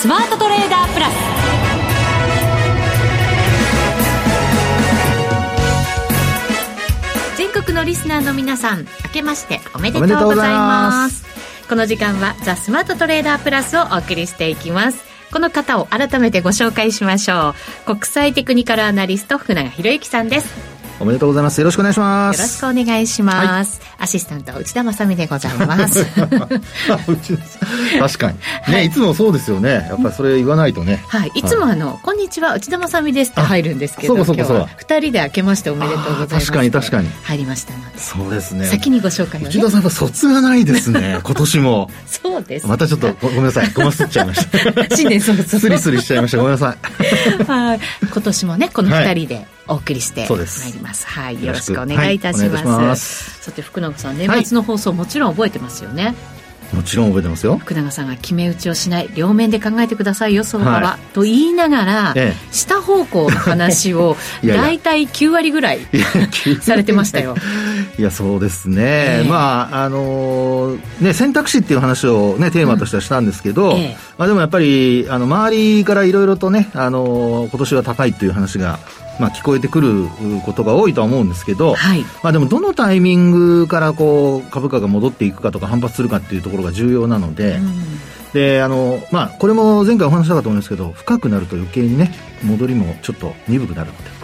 スマートトレーダープラス。全国のリスナーの皆さん明けましておめでとうございます。この時間はザ・スマートトレーダープラスをお送りしていきます。この方を改めてご紹介しましょう。国際テクニカルアナリスト福永博之さんですおめでとうございます。よろしくお願いします。よろしくお願いします。はい、アシスタント内田まさでございます。確かに。ね、はい、いつもそうですよね。やっぱりそれ言わないとね。はい。いつもあの、こんにちは、内田まさですって入るんですけど、そうそうそう二人で明けましておめでとうございます。確かに確かに。入りましたので。そうですね。先にご紹介を、ね、内田さんは卒がないですね、今年も。そうです。またちょっとごめんなさい。ごますっちゃいました。新年早々。スリスリしちゃいました。ごめんなさい。はい。今年もね、この二人で、お送りしてまいります。はい、よろしく。お願いいたします。はい、ます。さて福永さん、年末の放送、もちろん覚えてますよね。もちろん覚えてますよ。福永さんが決め打ちをしない両面で考えてくださいよ相場は、はい、と言いながら、ええ、下方向の話を 大体9割ぐらいされてましたよ。いやそうですね、えー、まああのー、ね選択肢っていう話をねテーマとしてはしたんですけど、うん。えー、まあでもやっぱりあの周りからいろいろとねあのー、今年は高いっていう話がまあ、聞こえてくることが多いとは思うんですけど、はい、まあ、でもどのタイミングからこう株価が戻っていくかとか反発するかっていうところが重要なので、うん、であのまあ、これも前回お話したかと思うんですけど深くなると余計にね戻りもちょっと鈍くなるので。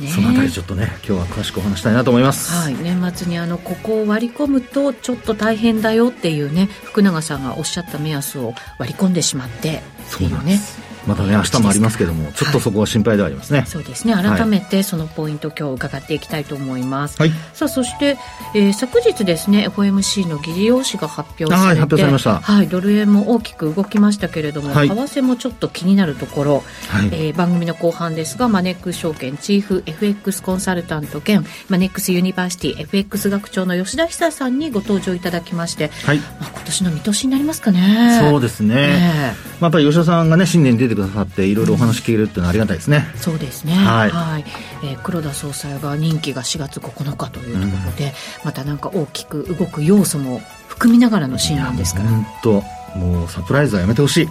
ね、そのあたりちょっとね今日は詳しくお話したいなと思います、はい、年末にあのここを割り込むとちょっと大変だよっていうね福永さんがおっしゃった目安を割り込んでしまってっていうねまたね明日もありますけどもちょっとそこは心配ではありますね、はい、そうですね。改めてそのポイント、今日伺っていきたいと思います、はい、さあそして、えー、昨日ですね FOMC の議事要旨が発表されて発表されました。はいドル円も大きく動きましたけれども、はい、為替もちょっと気になるところ、はい、えー、番組の後半ですがマネックス証券チーフ FX コンサルタント兼マネックスユニバーシティ FX 学長の吉田恒さんにご登場いただきまして、はい。まあ、今年の見通しになりますかね。そうですね、えー、まあ、やっぱり吉田さんがね新年に出てくださっていろいろお話聞けるっていうのはありがたいですね。そうですね。はい。はい、えー、黒田総裁が任期が4月9日というところで、うん、またなんか大きく動く要素も含みながらのシーンなんですから。本当もうサプライズはやめてほしい。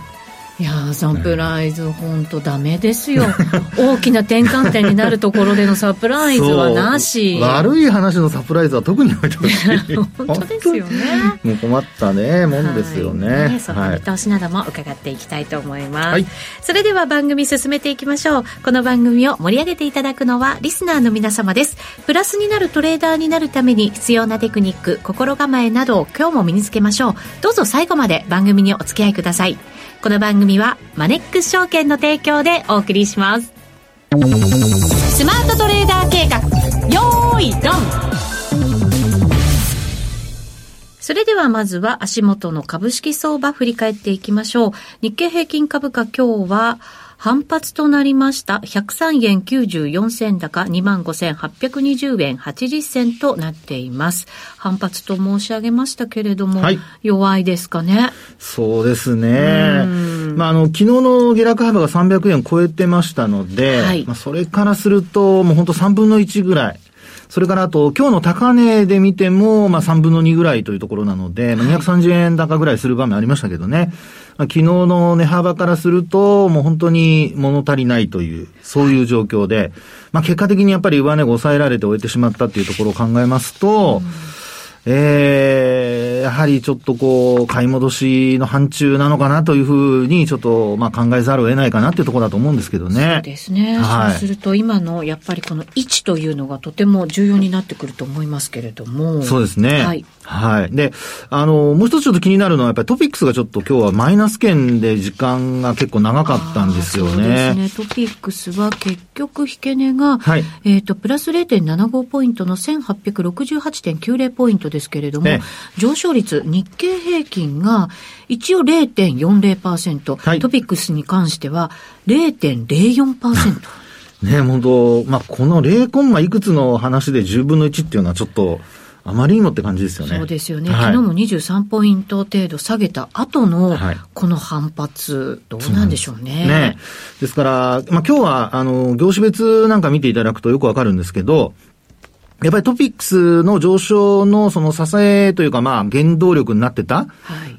いやサプライズ、本当だめですよ。大きな転換点になるところでのサプライズはなし。悪い話のサプライズは特にやめてほしい。本当ですよね。もう困ったね、もんですよね。はい、ねその見通しなども伺っていきたいと思います。はい、それでは番組進めていきましょう。この番組を盛り上げていただくのはリスナーの皆様です。プラスになるトレーダーになるために必要なテクニック、心構えなどを今日も身につけましょう。どうぞ最後まで番組にお付き合いください。この番組はマネックス証券の提供でお送りします。スマートトレーダー計画、よーい、ドンそれではまずは足元の株式相場振り返っていきましょう。日経平均株価今日は反発となりました。103円94銭高25,820円80銭となっています。反発と申し上げましたけれども、はい、弱いですかね？そうですね。まあ、あの、昨日の下落幅が300円超えてましたので、はい、まあ、それからすると、もう本当3分の1ぐらい。それからあと、今日の高値で見ても、まあ3分の2ぐらいというところなので、まあ、230円高ぐらいする場面ありましたけどね。まあ、昨日の値幅からすると、もう本当に物足りないという、そういう状況で、まあ結果的にやっぱり上値が抑えられて終えてしまったっていうところを考えますと、うんえー、やはりちょっとこう、買い戻しの範疇なのかなというふうに、ちょっと、まあ考えざるを得ないかなっていうところだと思うんですけどね。そうですね。はい、そうすると、今の、やっぱりこの位置というのがとても重要になってくると思いますけれども。そうですね。はい。はい。で、あの、もう一つちょっと気になるのは、やっぱりトピックスがちょっと今日はマイナス圏で時間が結構長かったんですよね。そうですね。トピックスは結局、引け値が、はい、えっ、ー、と、プラス0.75ポイントの1868.90ポイントですけれども、上昇率、日経平均が一応0.40%、はい、トピックスに関しては0.04%。ね本当まあ、この0コンマいくつの話で10分の1っていうのはちょっと、あまりにもって感じですよね。そうですよね。はい、昨日も23ポイント程度下げた後の、この反発、どうなんでしょうね。ねですから、まあ今日は、あの、業種別なんか見ていただくとよくわかるんですけど、やっぱりトピックスの上昇のその支えというか、まあ、原動力になってた、はい、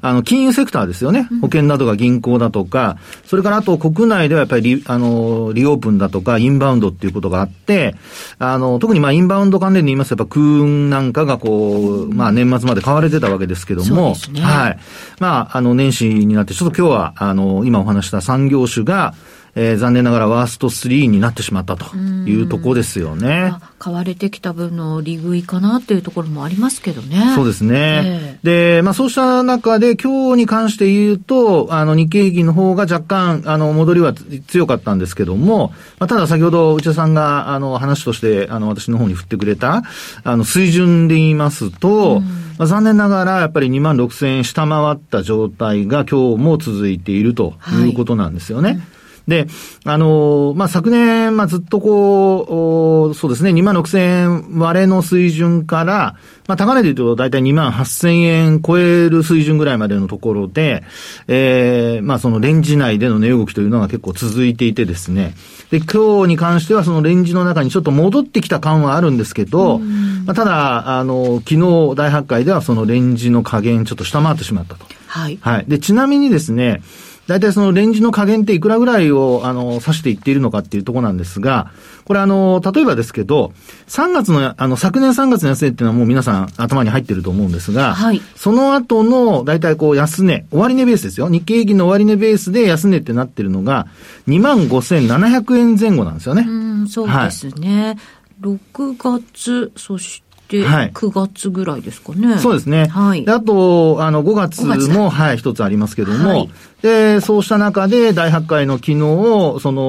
あの、金融セクターですよね。保険などが銀行だとか、それからあと国内ではやっぱりリ、あの、リオープンだとか、インバウンドっていうことがあって、あの、特にまあ、インバウンド関連で言いますと、やっぱ空運なんかがこう、まあ、年末まで買われてたわけですけども、ね、はい。まあ、あの、年始になって、ちょっと今日は、あの、今お話した産業種が、えー、残念ながらワースト3になってしまったというところですよね。買われてきた分の利食いかなっていうところもありますけどね。そうですね。えー、で、まあそうした中で今日に関して言うと、あの日経平均の方が若干、あの戻りは強かったんですけども、まあただ先ほど内田さんがあの話としてあの私の方に振ってくれた、あの水準で言いますと、まあ、残念ながらやっぱり2万6千円下回った状態が今日も続いているということなんですよね。はいうんで、あのまあ、昨年、まあ、ずっとこう、そうですね、2万6千円割れの水準から、まあ、高値で言うと大体2万8千円超える水準ぐらいまでのところで、ええー、まあ、そのレンジ内での値動きというのが結構続いていてですね、で、今日に関してはそのレンジの中にちょっと戻ってきた感はあるんですけど、まあ、ただ、あの、昨日大発会ではそのレンジの加減ちょっと下回ってしまったと。はい。はい。で、ちなみにですね、大体そのレンジの加減っていくらぐらいを、あの、指していっているのかっていうところなんですが、これあの、例えばですけど、3月の、あの、昨年3月の安値っていうのはもう皆さん頭に入ってると思うんですが、はい。その後の、大体こう、安値、終値ベースですよ。日経平均の終値ベースで安値ってなってるのが、25,700円前後なんですよね。うん、そうですね。はい、6月、そして、9月ぐらいですかね。はい、そうですね。はい。あと、あの、5月も、はい、一つありますけども、はい、で、そうした中で、大発会の昨日を、その、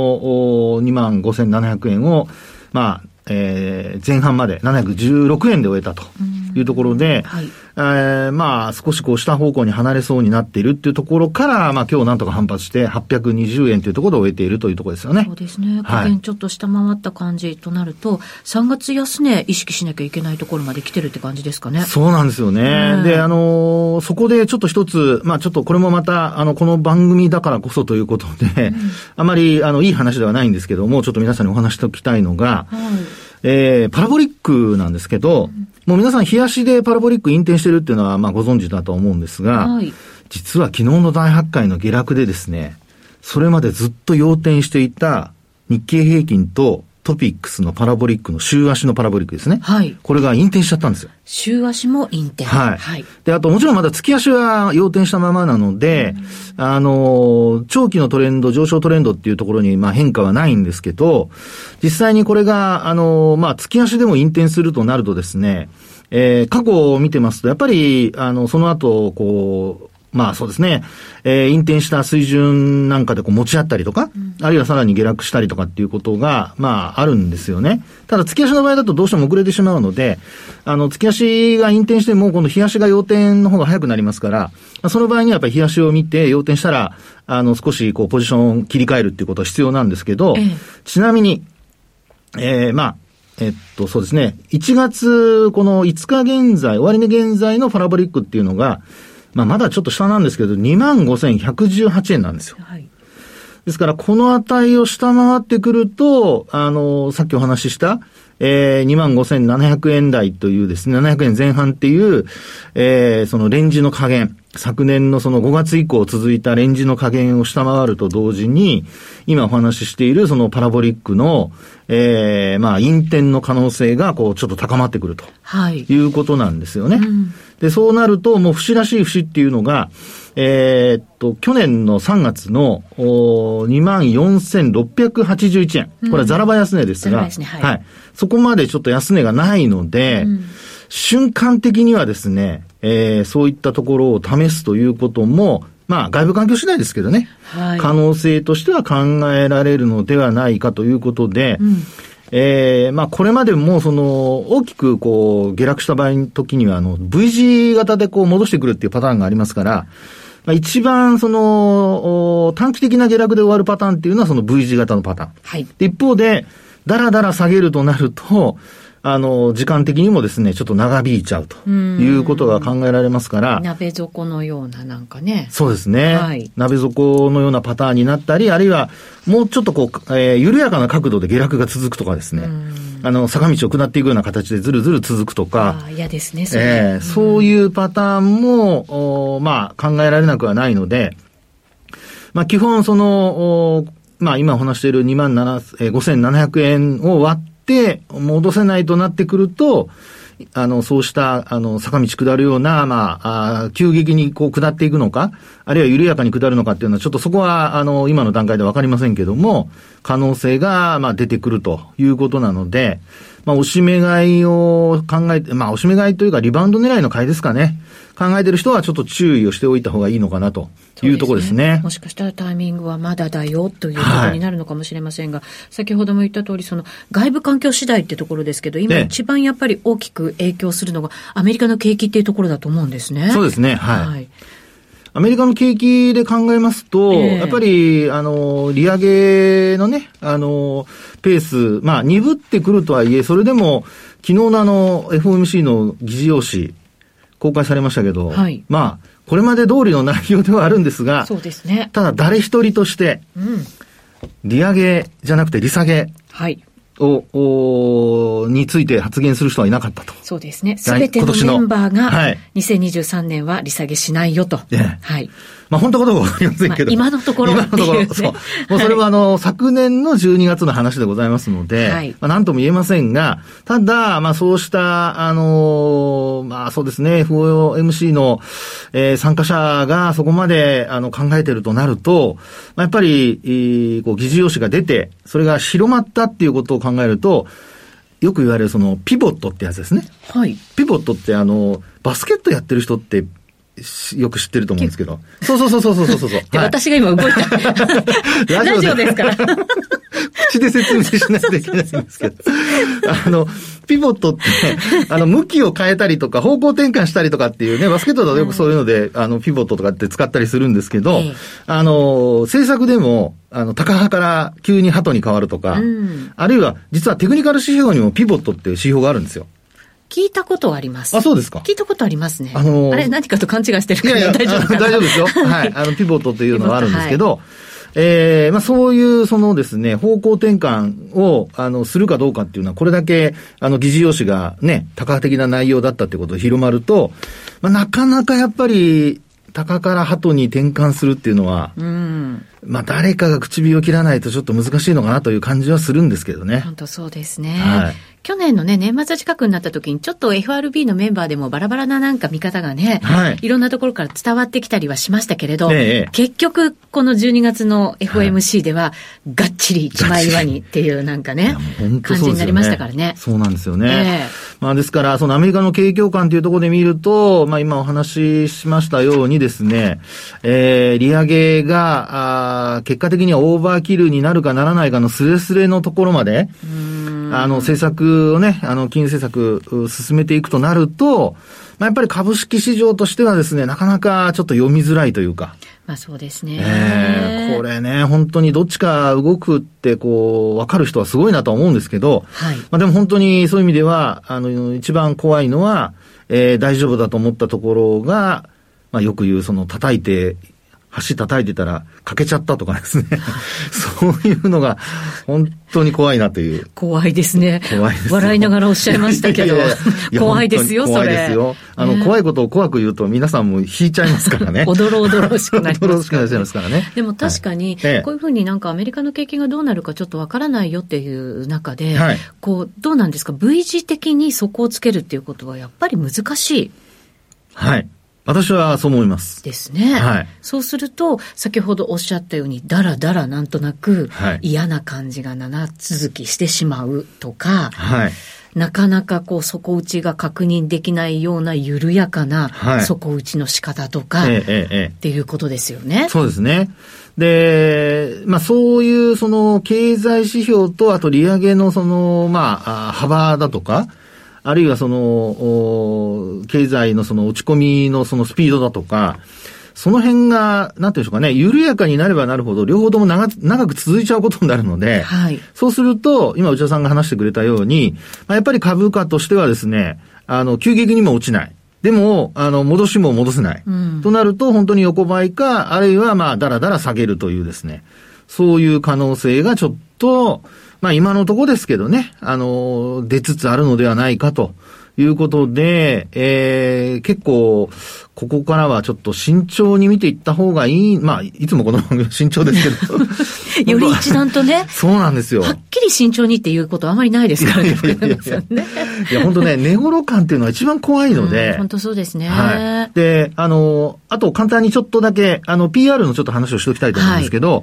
2万5700円を、まあ、えー、前半まで716円で終えたというところで、はい、えー、まあ、少しこう下方向に離れそうになっているっていうところから、まあ今日なんとか反発して820円というところで終えているというところですよね。そうですね。加減ちょっと下回った感じとなると、はい、3月安値意識しなきゃいけないところまで来てるって感じですかね。そうなんですよね。で、あのー、そこでちょっと一つ、まあちょっとこれもまた、あの、この番組だからこそということで、うん、あまり、あの、いい話ではないんですけども、ちょっと皆さんにお話しておきたいのが、はいえー、パラボリックなんですけど、うんもう皆さん、冷やしでパラボリック引転してるっていうのは、まあご存知だと思うんですが、はい、実は昨日の大発会の下落でですね、それまでずっと要点していた日経平均とトピックスのパラボリックの週足のパラボリックですね。はい。これが引転しちゃったんですよ。週足も引転。はい。はい。で、あともちろんまだ月足は要点したままなので、うん、あの、長期のトレンド、上昇トレンドっていうところにまあ変化はないんですけど、実際にこれが、あの、まあ月足でも引転するとなるとですね、えー、過去を見てますと、やっぱり、あの、その後、こう、まあそうですね、えー、引転した水準なんかでこう持ち合ったりとか、うん、あるいはさらに下落したりとかっていうことが、まああるんですよね。ただ月足の場合だとどうしても遅れてしまうので、あの月足が引転しても今度日足が要点の方が早くなりますから、その場合にはやっぱり日足を見て要点したら、あの少しこうポジションを切り替えるっていうことは必要なんですけど、ええ、ちなみに、えー、まあ、えっと、そうですね。1月、この5日現在、終値現在のパラボリックっていうのが、まあ、まだちょっと下なんですけど、25,118円なんですよ。はい。ですから、この値を下回ってくると、あの、さっきお話しした、えー、25,700円台というですね、700円前半っていう、えー、そのレンジの加減、昨年のその5月以降続いたレンジの加減を下回ると同時に、今お話ししているそのパラボリックの、ええー、まあ、引転の可能性が、こう、ちょっと高まってくると。はい。いうことなんですよね。うん、で、そうなると、もう節らしい節っていうのが、えー、っと、去年の3月の、お24,681円。これはザラバ安値ですが、うん、ね、はい、はい。そこまでちょっと安値がないので、うん、瞬間的にはですね、えー、そういったところを試すということも、まあ、外部環境次第ですけどね、はい、可能性としては考えられるのではないかということで、うん、ええー、まあ、これまでも、その、大きく、こう、下落した場合の時には、あの、V 字型でこう、戻してくるっていうパターンがありますから、まあ、一番、その、短期的な下落で終わるパターンっていうのは、その V 字型のパターン。はい。一方で、だらだら下げるとなると、あの、時間的にもですね、ちょっと長引いちゃうということが考えられますから。鍋底のようななんかね。そうですね。はい。鍋底のようなパターンになったり、あるいは、もうちょっとこう、えー、緩やかな角度で下落が続くとかですね。あの、坂道を下っていくような形でずるずる続くとか。嫌ですね、そえー、そういうパターンも、おまあ、考えられなくはないので、まあ、基本、その、まあ、今お話している2万7、えー、5700円を割って、戻せないとなってくると、あの、そうした、あの、坂道下るような、まあ、あ急激にこう下っていくのか、あるいは緩やかに下るのかっていうのは、ちょっとそこは、あの、今の段階でわかりませんけども、可能性が、まあ、出てくるということなので、まあ、押し目買いを考えて、まあ、押し目買いというか、リバウンド狙いの買いですかね。考えてる人はちょっと注意をしておいた方がいいのかなというところですね。すねもしかしたらタイミングはまだだよということになるのかもしれませんが、はい、先ほども言った通り、その外部環境次第ってところですけど、今一番やっぱり大きく影響するのがアメリカの景気っていうところだと思うんですね。そうですね。はい、はいアメリカの景気で考えますと、えー、やっぱり、あの、利上げのね、あの、ペース、まあ、鈍ってくるとはいえ、それでも、昨日のあの、FOMC の議事要旨、公開されましたけど、はい、まあ、これまで通りの内容ではあるんですが、そうですね。ただ誰一人として、うん、利上げじゃなくて利下げ。はい。を、おについて発言する人はいなかったと。そうですね。すべてのメンバーが、はい、2023年は利下げしないよと。はい。まあ本当かどうかわかりませんけど。今のところ、今のところ、そう。もうそれはあの、昨年の12月の話でございますので、はい、まあ何とも言えませんが、ただ、まあそうした、あのまあそうですね、FOMC の、えー、参加者がそこまで、あの、考えてるとなると、まあ、やっぱり、えー、こう、議事要旨が出て、それが広まったっていうことを考えると、よく言われるそのピボットってやつですね。はい。ピボットってあの、バスケットやってる人ってよく知ってると思うんですけど。そうそうそうそうそうそうそう。で、はい、私が今動いた。ラジオですから。口で説明しないといけないんですけど。あの、ピボットって、あの、向きを変えたりとか、方向転換したりとかっていうね、バスケットだとよくそういうので、うん、あの、ピボットとかって使ったりするんですけど、ええ、あの、政策でも、あの、高派から急に鳩に変わるとか、うん、あるいは、実はテクニカル指標にもピボットっていう指標があるんですよ。聞いたことはあります。あ、そうですか。聞いたことありますね。あのー、あれ、何かと勘違いしてるから大丈夫大丈夫ですよ。はい。あの、ピボットというのがあるんですけど、はい、ええー、まあそういう、そのですね、方向転換を、あの、するかどうかっていうのは、これだけ、あの、議事要旨がね、多角的な内容だったってことが広まると、まあなかなかやっぱり、鷹から鳩に転換するっていうのは、うん、まあ誰かが唇を切らないとちょっと難しいのかなという感じはするんですけどね。本当そうですね。はい。去年のね、年末近くになった時に、ちょっと FRB のメンバーでもバラバラななんか見方がね、はい、いろんなところから伝わってきたりはしましたけれど、ええ、結局、この12月の FOMC では、がっちり一枚岩にっていうなんかね、ね感じになりましたからね。そうなんですよね。えまあですから、そのアメリカの景況感というところで見ると、まあ今お話ししましたようにですね、えー、利上げが、あ結果的にはオーバーキルになるかならないかのスレスレのところまで、あの、政策をね、あの、金融政策進めていくとなると、まあ、やっぱり株式市場としてはですね、なかなかちょっと読みづらいというか。まあそうですね。えー、これね、本当にどっちか動くってこう、わかる人はすごいなと思うんですけど、はい。まあでも本当にそういう意味では、あの、一番怖いのは、えー、大丈夫だと思ったところが、まあよく言う、その叩いて橋叩いてたら欠けちゃったとかですね。そういうのが本当に怖いなという。怖いですね。怖いです。笑いながらおっしゃいましたけど。いやいや 怖いですよ、それ。怖いですよ。あの、怖いことを怖く言うと皆さんも引いちゃいますからね。おどろおどろしくなります。おどろしくなっちゃいますからね。でも確かに、こういうふうになんかアメリカの景気がどうなるかちょっとわからないよっていう中で、はい、こう、どうなんですか ?V 字的に底をつけるっていうことはやっぱり難しい。はい。私はそう思います。ですね。はい。そうすると、先ほどおっしゃったように、だらだらなんとなく、嫌な感じが長続きしてしまうとか、はい。なかなかこう底打ちが確認できないような緩やかな底打ちの仕方とか、はい、っていうことですよね。そうですね。で、まあそういうその経済指標とあと利上げのそのまあ幅だとか、あるいはその、経済のその落ち込みのそのスピードだとか、その辺が、なんていうんでしょうかね、緩やかになればなるほど、両方とも長長く続いちゃうことになるので、はい、そうすると、今内田さんが話してくれたように、まあ、やっぱり株価としてはですね、あの、急激にも落ちない。でも、あの、戻しも戻せない。うん、となると、本当に横ばいか、あるいは、まあ、だらだら下げるというですね、そういう可能性がちょっと、まあ今のとこですけどね、あの、出つつあるのではないかということで、えー、結構、ここからはちょっと慎重に見ていった方がいい。まあ、いつもこの番組慎重ですけど。より一段とね。そうなんですよ。はっきり慎重にっていうことはあまりないですからね。いや 本当ね、寝頃感っていうのは一番怖いので。本当そうですね。はい。で、あの、あと簡単にちょっとだけ、あの、PR のちょっと話をしておきたいと思うんですけど、は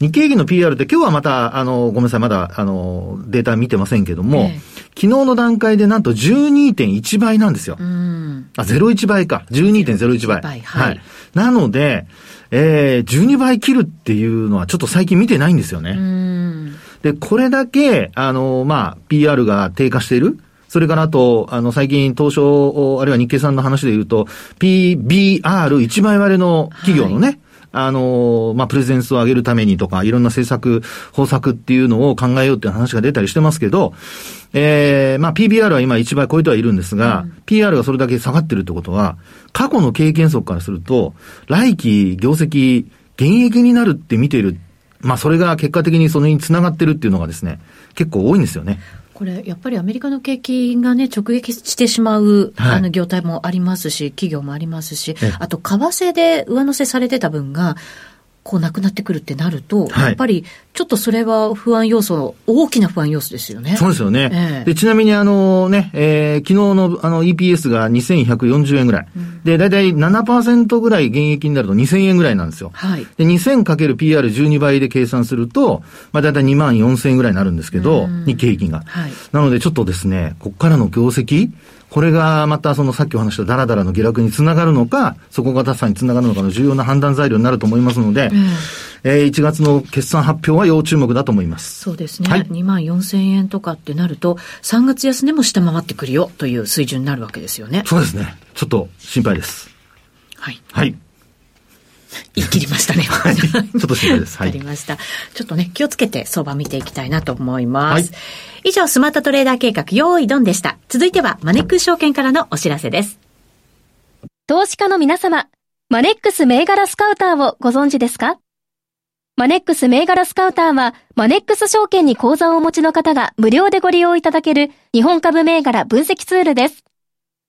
い、日経平均の PR って今日はまた、あの、ごめんなさい、まだ、あの、データ見てませんけども、えー、昨日の段階でなんと12.1倍なんですよ。うん、あ、01倍か。12.01倍。倍はい、はい。なので、えー、12倍切るっていうのはちょっと最近見てないんですよね。で、これだけ、あの、まあ、PR が低下している。それからあと、あの、最近、東証、あるいは日経さんの話で言うと、PBR1 倍割れの企業のね、はいあの、まあ、プレゼンスを上げるためにとか、いろんな政策、方策っていうのを考えようっていう話が出たりしてますけど、えー、まあ、PBR は今1倍超えてはいるんですが、うん、PR がそれだけ下がってるってことは、過去の経験則からすると、来期、業績、減益になるって見ている。まあ、それが結果的にそれにつながってるっていうのがですね、結構多いんですよね。これ、やっぱりアメリカの景気がね、直撃してしまう、はい、あの、業態もありますし、企業もありますし、あと、為替で上乗せされてた分が、こうなくなってくるってなると、はい、やっぱりちょっとそれは不安要素、大きな不安要素ですよね。そうですよね。えー、でちなみにあのね、えー、昨日のあの EPS が2140円ぐらい。うん、で、だいたい7%ぐらい減益になると2000円ぐらいなんですよ。はい。で、2000×PR12 倍で計算すると、まあだいたい2万4000円ぐらいになるんですけど、日経平均が。はい。なのでちょっとですね、ここからの業績、これがまたそのさっきお話したダラダラの下落につながるのか、底堅さにつながるのかの重要な判断材料になると思いますので、うん、えー、1月の決算発表は要注目だと思います。そうですね。はい、2万4千円とかってなると、3月安値も下回ってくるよという水準になるわけですよね。そうですね。ちょっと心配です。はい。はい。言い切りましたね。はい。ちょっと心配です。はい。わかりました。ちょっとね、気をつけて相場見ていきたいなと思います。はい、以上、スマートトレーダー計画、用意ドンでした。続いては、マネックス証券からのお知らせです。投資家の皆様、マネックス銘柄スカウターをご存知ですか？マネックス銘柄スカウターは、マネックス証券に口座をお持ちの方が無料でご利用いただける日本株銘柄分析ツールです。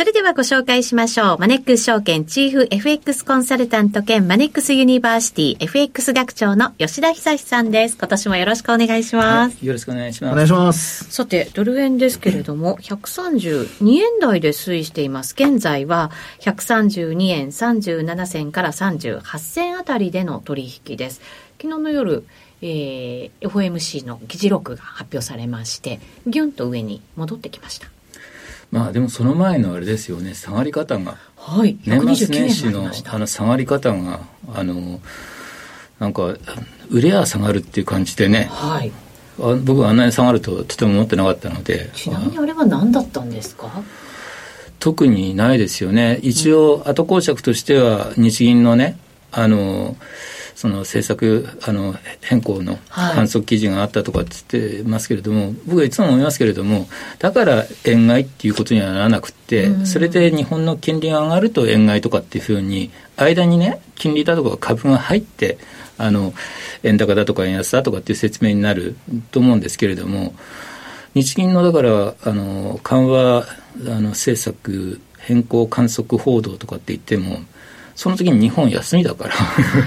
それではご紹介しましょう。マネックス証券チーフ FX コンサルタント兼マネックスユニバーシティ FX 学長の吉田恒さんです。今年もよろしくお願いします。よろしくお願いします。お願いします。さて、ドル円ですけれども、132円台で推移しています。現在は132円37銭から38銭あたりでの取引です。昨日の夜、えー、FOMC の議事録が発表されましてギュンと上に戻ってきましたまあでもその前のあれですよね下がり方が、はい、年末年始のあの下がり方があのなんか売れや下がるっていう感じでね、はい、あ僕はあんなに下がるととても思ってなかったので。ちなみにあれは何だったんですか？特にないですよね。一応後講釈としては日銀のねあのその政策あの変更の観測記事があったとかって言ってますけれども、はい、僕はいつも思いますけれども、だから円買いっていうことにはならなくて、うん、それで日本の金利が上がると円買いとかっていうふうに、間にね、金利だとか株が入って、あの円高だとか円安だとかっていう説明になると思うんですけれども、日銀のだからあの緩和あの政策変更観測報道とかって言っても、その時に日本休みだから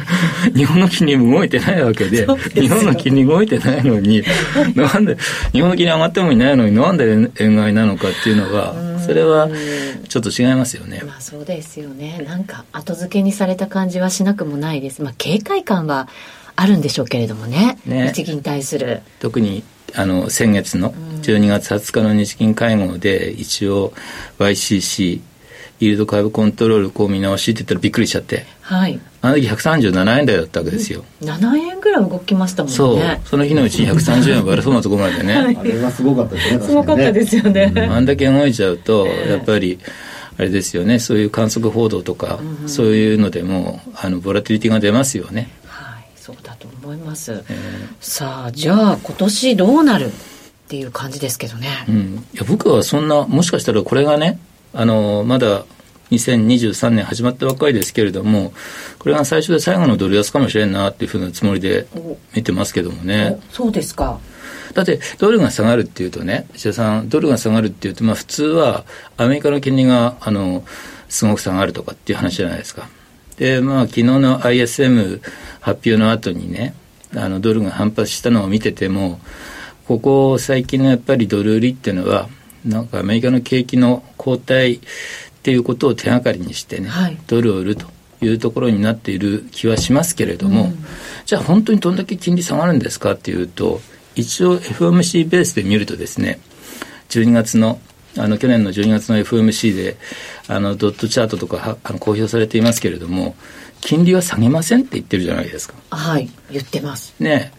日本の金利動いてないわけで、日本の金利動いてないのに、なんで、日本の金利上がってもいないのになんで円買いなのかっていうのは、それはちょっと違いますよね。まあそうですよね。なんか後付けにされた感じはしなくもないです。まあ警戒感はあるんでしょうけれどもね。ね日銀に対する。特にあの先月の12月20日の日銀会合で一応 YCC イールドカーブコントロールこう見直しって言ったらびっくりしちゃって、はい、あの時137円台だったわけですよ、7円ぐらい動きましたもんね。そう。その日のうちに130円割れそうなところまでね、はい、あれはすごかったですねすごかったですよね、うん、あんだけ動いちゃうとやっぱりあれですよね。そういう観測報道とか、うん、そういうのでもあのボラティリティが出ますよね。はい。そうだと思います、えー、さあじゃあ今年どうなるっていう感じですけどね、うん、いや僕はそんなもしかしたらこれがねあのまだ2023年始まったばっかりですけれども、これが最初で最後のドル安かもしれんなっていうふうなつもりで見てますけどもね。そうですか。だって、ドルが下がるっていうとね、石田さん、ドルが下がるっていうと、まあ普通はアメリカの金利が、あの、すごく下がるとかっていう話じゃないですか。で、まあ昨日の ISM 発表の後にね、あのドルが反発したのを見てても、ここ最近のやっぱりドル売りっていうのは、なんかアメリカの景気の後退っていうことを手がかりにしてね、はい、ドルを売るというところになっている気はしますけれども、うん、じゃあ本当にどんだけ金利下がるんですかっていうと、一応 FOMC ベースで見るとですね、12月のあの去年の12月の FOMC であのドットチャートとかあの公表されていますけれども、金利は下げませんって言ってるじゃないですか。はい、言ってます。ね。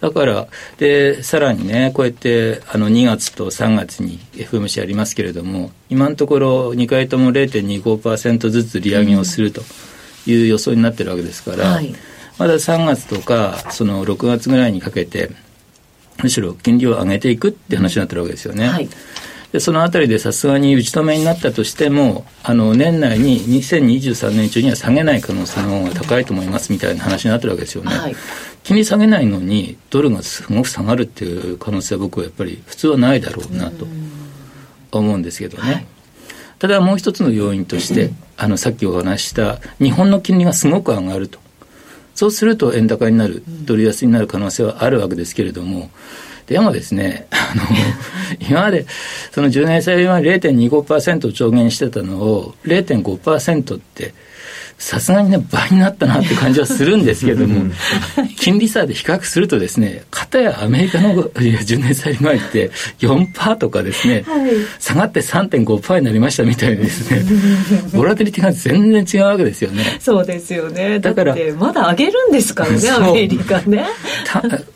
だから、で、さらにね、こうやって、あの、2月と3月に FMC ありますけれども、今のところ2回とも0.25%ずつ利上げをするという予想になってるわけですから、うんはい、まだ3月とか、その6月ぐらいにかけて、むしろ金利を上げていくって話になってるわけですよね。はいでそのあたりでさすがに打ち止めになったとしても、あの年内に2023年中には下げない可能性の方が高いと思いますみたいな話になってるわけですよね。はい、金利下げないのにドルがすごく下がるっていう可能性は僕はやっぱり普通はないだろうなと思うんですけどね。はい、ただもう一つの要因として、あのさっきお話した日本の金利がすごく上がると。そうすると円高になる、ドル安になる可能性はあるわけですけれども、でもですね、あの、今まで、その10年債は0.25%を上限してたのを0.5%って、さすがにね、倍になったなって感じはするんですけれども、金利差で比較するとですね、かたやアメリカの10年債利回りって4%とかですね、はい、下がって3.5%になりましたみたいですね、ボラテリティが全然違うわけですよね。そうですよね。だから、まだ上げるんですからね、アメリカね。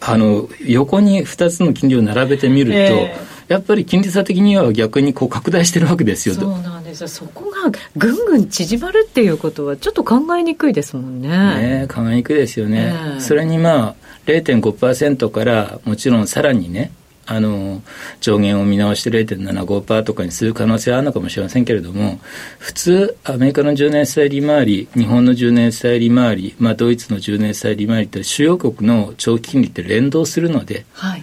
あの、横に2つの金利を並べてみると、えーやっぱり金利差的には逆にこう拡大してるわけですよそうなんですよ。そこがぐんぐん縮まるっていうことはちょっと考えにくいですもんね。ね考えにくいですよね、え。ー、それにまあ0.5%からもちろんさらにねあの上限を見直して0.75%とかにする可能性はあるのかもしれませんけれども普通アメリカの10年債利回り日本の10年債利回り、まあ、ドイツの10年債利回りって主要国の長期金利って連動するので、はい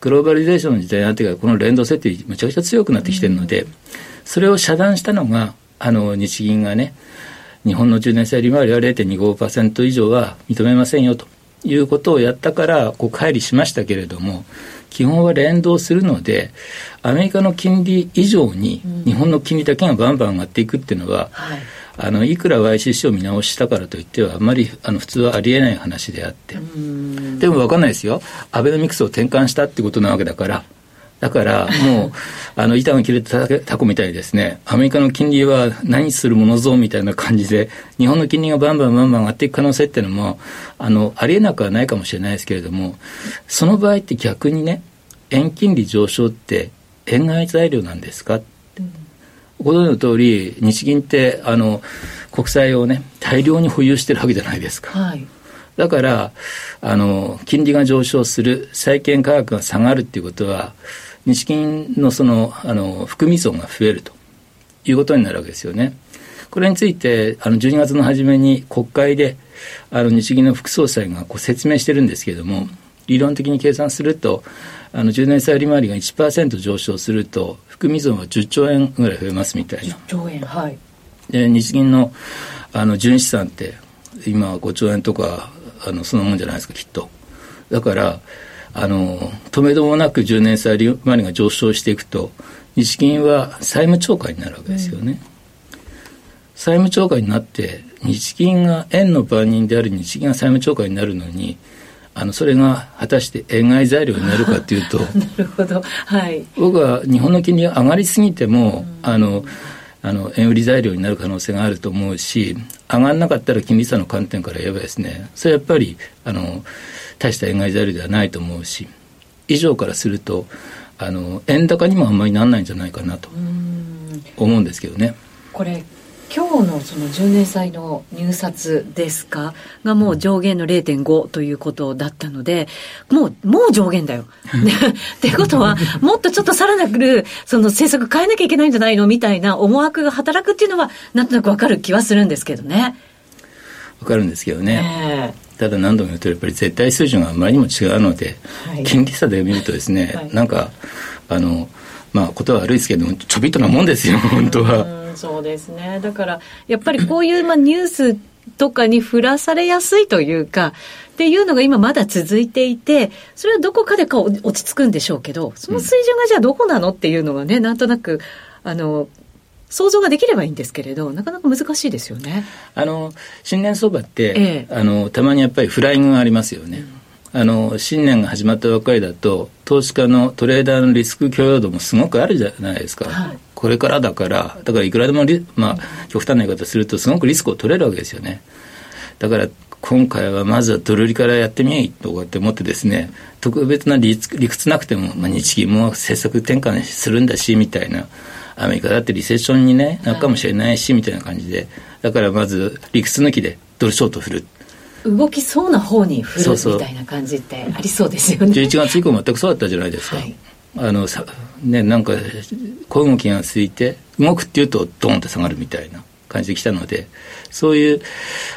グローバリゼーションの時代になってからこの連動性ってめちゃくちゃ強くなってきてるので、それを遮断したのが、あの、日銀がね、日本の10年債利回りは0.25%以上は認めませんよということをやったから、こう、乖離しましたけれども、基本は連動するので、アメリカの金利以上に日本の金利だけがバンバン上がっていくっていうのは、あのいくら YCC を見直したからといっては、あんまりあの普通はありえない話であって、でも分かんないですよ、アベノミクスを転換したってことなわけだから。だからもう、あの板が切れたタコみたいにですね、アメリカの金利は何するものぞみたいな感じで、日本の金利がバンバンバンバン上がっていく可能性っていうのも、あのありえなくはないかもしれないですけれども、その場合って逆にね、円金利上昇って円買い材料なんですか、うん、ご存知の通り、日銀ってあの国債をね、大量に保有してるわけじゃないですか。はいだから、あの、金利が上昇する、債券価格が下がるっていうことは、日銀のその、あの、含み損が増えるということになるわけですよね。これについて、あの、12月の初めに国会で、あの、日銀の副総裁がこう説明してるんですけれども、理論的に計算すると、あの10年債利回りが1%上昇すると、含み損は10兆円ぐらい増えますみたいな。10兆円、はい。で、日銀のあの純資産って、今5兆円とか、あのそのもんじゃないですか、きっと。だから、あの止めどもなく10年債利回りが上昇していくと、日銀は債務超過になるわけですよね。うん、債務超過になって、日銀が円の番人である日銀が債務超過になるのに、あのそれが果たして円買い材料になるかというと。なるほど、はい、僕は日本の金利が上がりすぎても、うん、あのあの円売り材料になる可能性があると思うし上がらなかったら金利差の観点から言えばですねそれはやっぱりあの大した円買い材料ではないと思うし以上からするとあの円高にもあんまりならないんじゃないかなと思うんですけどね。これ今日のその10年債の入札ですか？がもう上限の0.5ということだったので、もう、もう上限だよ。ってことは、もっとちょっとさらなる、その政策変えなきゃいけないんじゃないの？みたいな思惑が働くっていうのは、なんとなくわかる気はするんですけどね。わかるんですけどね。ただ何度も言うと、やっぱり絶対水準があまりにも違うので、はい、金利差で見るとですね、はい、なんか、あの、まあ、ことは悪いですけども、ちょびっとなもんですよ、本当は。そうですね。だから、やっぱりこういう、まあ、ニュースとかに振らされやすいというか、っていうのが今まだ続いていて、それはどこかでか落ち着くんでしょうけど、その水準がじゃあどこなのっていうのはね、なんとなく、あの、想像ができればいいんですけれど、なかなか難しいですよね。あの、新年相場って、ええ、あの、たまにやっぱりフライングがありますよね。うんあの新年が始まったばかりだと投資家のトレーダーのリスク許容度もすごくあるじゃないですか、はい、これからだからだからいくらでもまあ、極端な言い方するとすごくリスクを取れるわけですよね。だから今回はまずはドル売りからやってみようとかって思ってですね特別な理屈なくても、まあ、日銀も政策転換するんだしみたいなアメリカだってリセッションに、ね、なるかもしれないし、みたいな感じで。だからまず理屈抜きでドルショート振る。動きそうな方に振るみたいな感じってありそうですよね。11月以降全くそうだったじゃないですか。はい、あのさねなんか小動きがついて動くっていうとドーンと下がるみたいな感じで来たのでそういう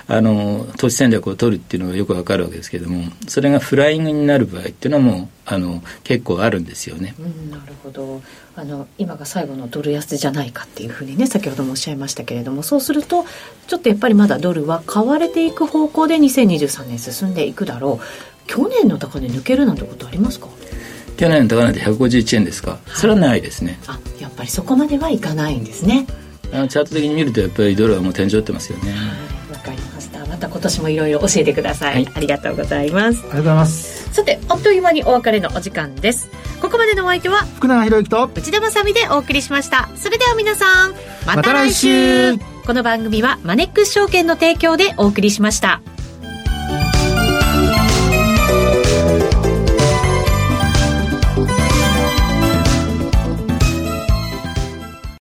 あの投資戦略を取るっていうのがよくわかるわけですけれどもそれがフライングになる場合っていうのもあの結構あるんですよね。うん、なるほど。あの今が最後のドル安じゃないかっていうふうにね先ほどもおっしゃいましたけれどもそうするとちょっとやっぱりまだドルは買われていく方向で2023年進んでいくだろう。去年の高値抜けるなんてことありますか？去年の高値で151円ですか、それはないですね。あやっぱりそこまではいかないんですね。あのチャート的に見るとやっぱりドルはもう天井ってますよね。わかりました。また今年もいろいろ教えてください、はい、ありがとうございます。ありがとうございます。さてあっという間にお別れのお時間です。ここまでのお相手は福永博之と内田まさみでお送りしました。それでは皆さんまた来週,、また来週。この番組はマネックス証券の提供でお送りしました